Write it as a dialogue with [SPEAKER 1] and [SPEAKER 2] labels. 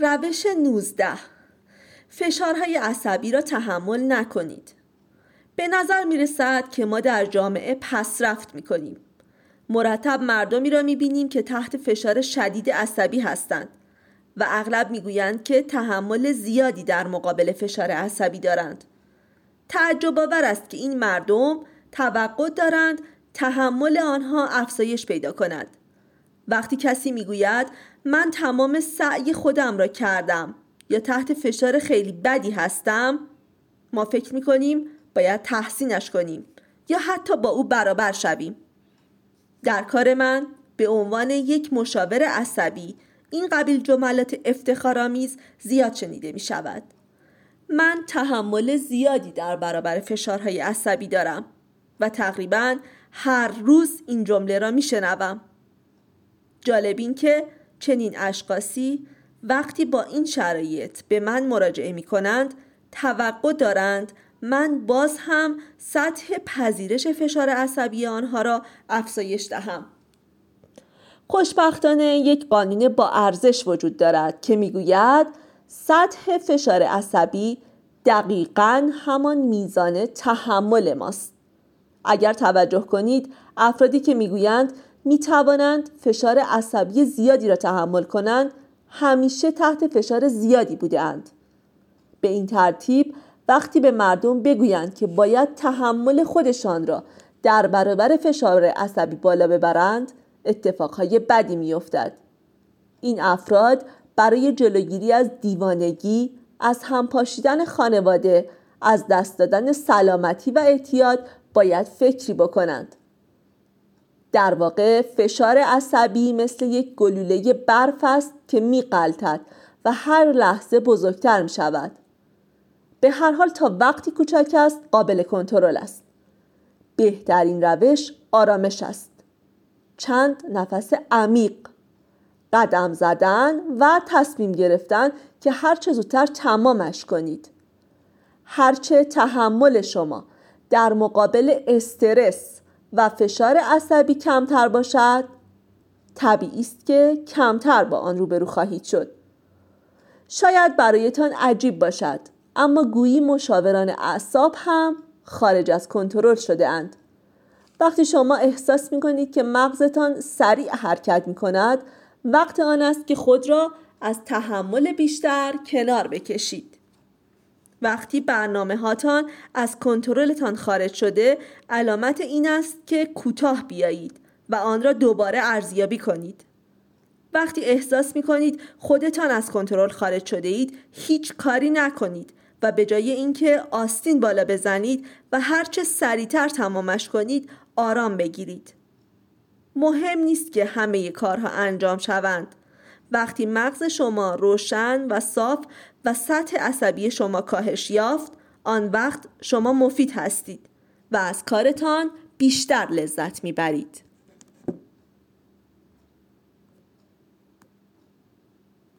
[SPEAKER 1] روش 19 فشارهای عصبی را تحمل نکنید. به نظر می رسد که ما در جامعه پسرفت می کنیم. مرتب مردمی را می بینیم که تحت فشار شدید عصبی هستند و اغلب می گویند که تحمل زیادی در مقابل فشار عصبی دارند. تعجب آور است که این مردم توقع دارند تحمل آنها افزایش پیدا کند. وقتی کسی می‌گوید من تمام سعی خودم را کردم یا تحت فشار خیلی بدی هستم ما فکر می‌کنیم باید تحسینش کنیم یا حتی با او برابر شویم در کار من به عنوان یک مشاور عصبی این قبیل جملات افتخارآمیز زیاد شنیده می شود. من تحمل زیادی در برابر فشارهای عصبی دارم و تقریبا هر روز این جمله را می شنوم. جالب این که چنین اشخاصی وقتی با این شرایط به من مراجعه می کنند توقع دارند من باز هم سطح پذیرش فشار عصبی آنها را افزایش دهم. خوشبختانه یک قانون با ارزش وجود دارد که می‌گوید سطح فشار عصبی دقیقا همان میزان تحمل ماست. اگر توجه کنید افرادی که می‌گویند می توانند فشار عصبی زیادی را تحمل کنند. همیشه تحت فشار زیادی بودند به این ترتیب وقتی به مردم بگویند که باید تحمل خودشان را در برابر فشار عصبی بالا ببرند اتفاقهای بدی میافتد. این افراد برای جلوگیری از دیوانگی از همپاشیدن خانواده از دست دادن سلامتی و احتیاط باید فکری بکنند. در واقع فشار عصبی مثل یک گلوله برف است که میقلتد و هر لحظه بزرگتر می شود. به هر حال تا وقتی کوچک است قابل کنترل است. بهترین روش آرامش است. چند نفس عمیق قدم زدن و تصمیم گرفتن که هرچه زودتر تمامش کنید. هرچه تحمل شما در مقابل استرس و فشار عصبی کمتر باشد. طبیعی است که کمتر با آن روبرو خواهید شد. شاید برایتان عجیب باشد اما گویی مشاوران اعصاب هم خارج از کنترل شده اند. وقتی شما احساس می کنید که مغزتان سریع حرکت می کند وقت آن است که خود را از تحمل بیشتر کنار بکشید. وقتی برنامه هاتان از کنترلتان خارج شده علامت این است که کوتاه بیایید و آن را دوباره ارزیابی کنید. وقتی احساس می کنید خودتان از کنترل خارج شده اید هیچ کاری نکنید و به جای اینکه آستین بالا بزنید و هرچه سریعتر تمامش کنید آرام بگیرید. مهم نیست که همه کارها انجام شوند. وقتی مغز شما روشن و صاف و سطح عصبی شما کاهش یافت آن وقت شما مفید هستید و از کارتان بیشتر لذت می‌برید.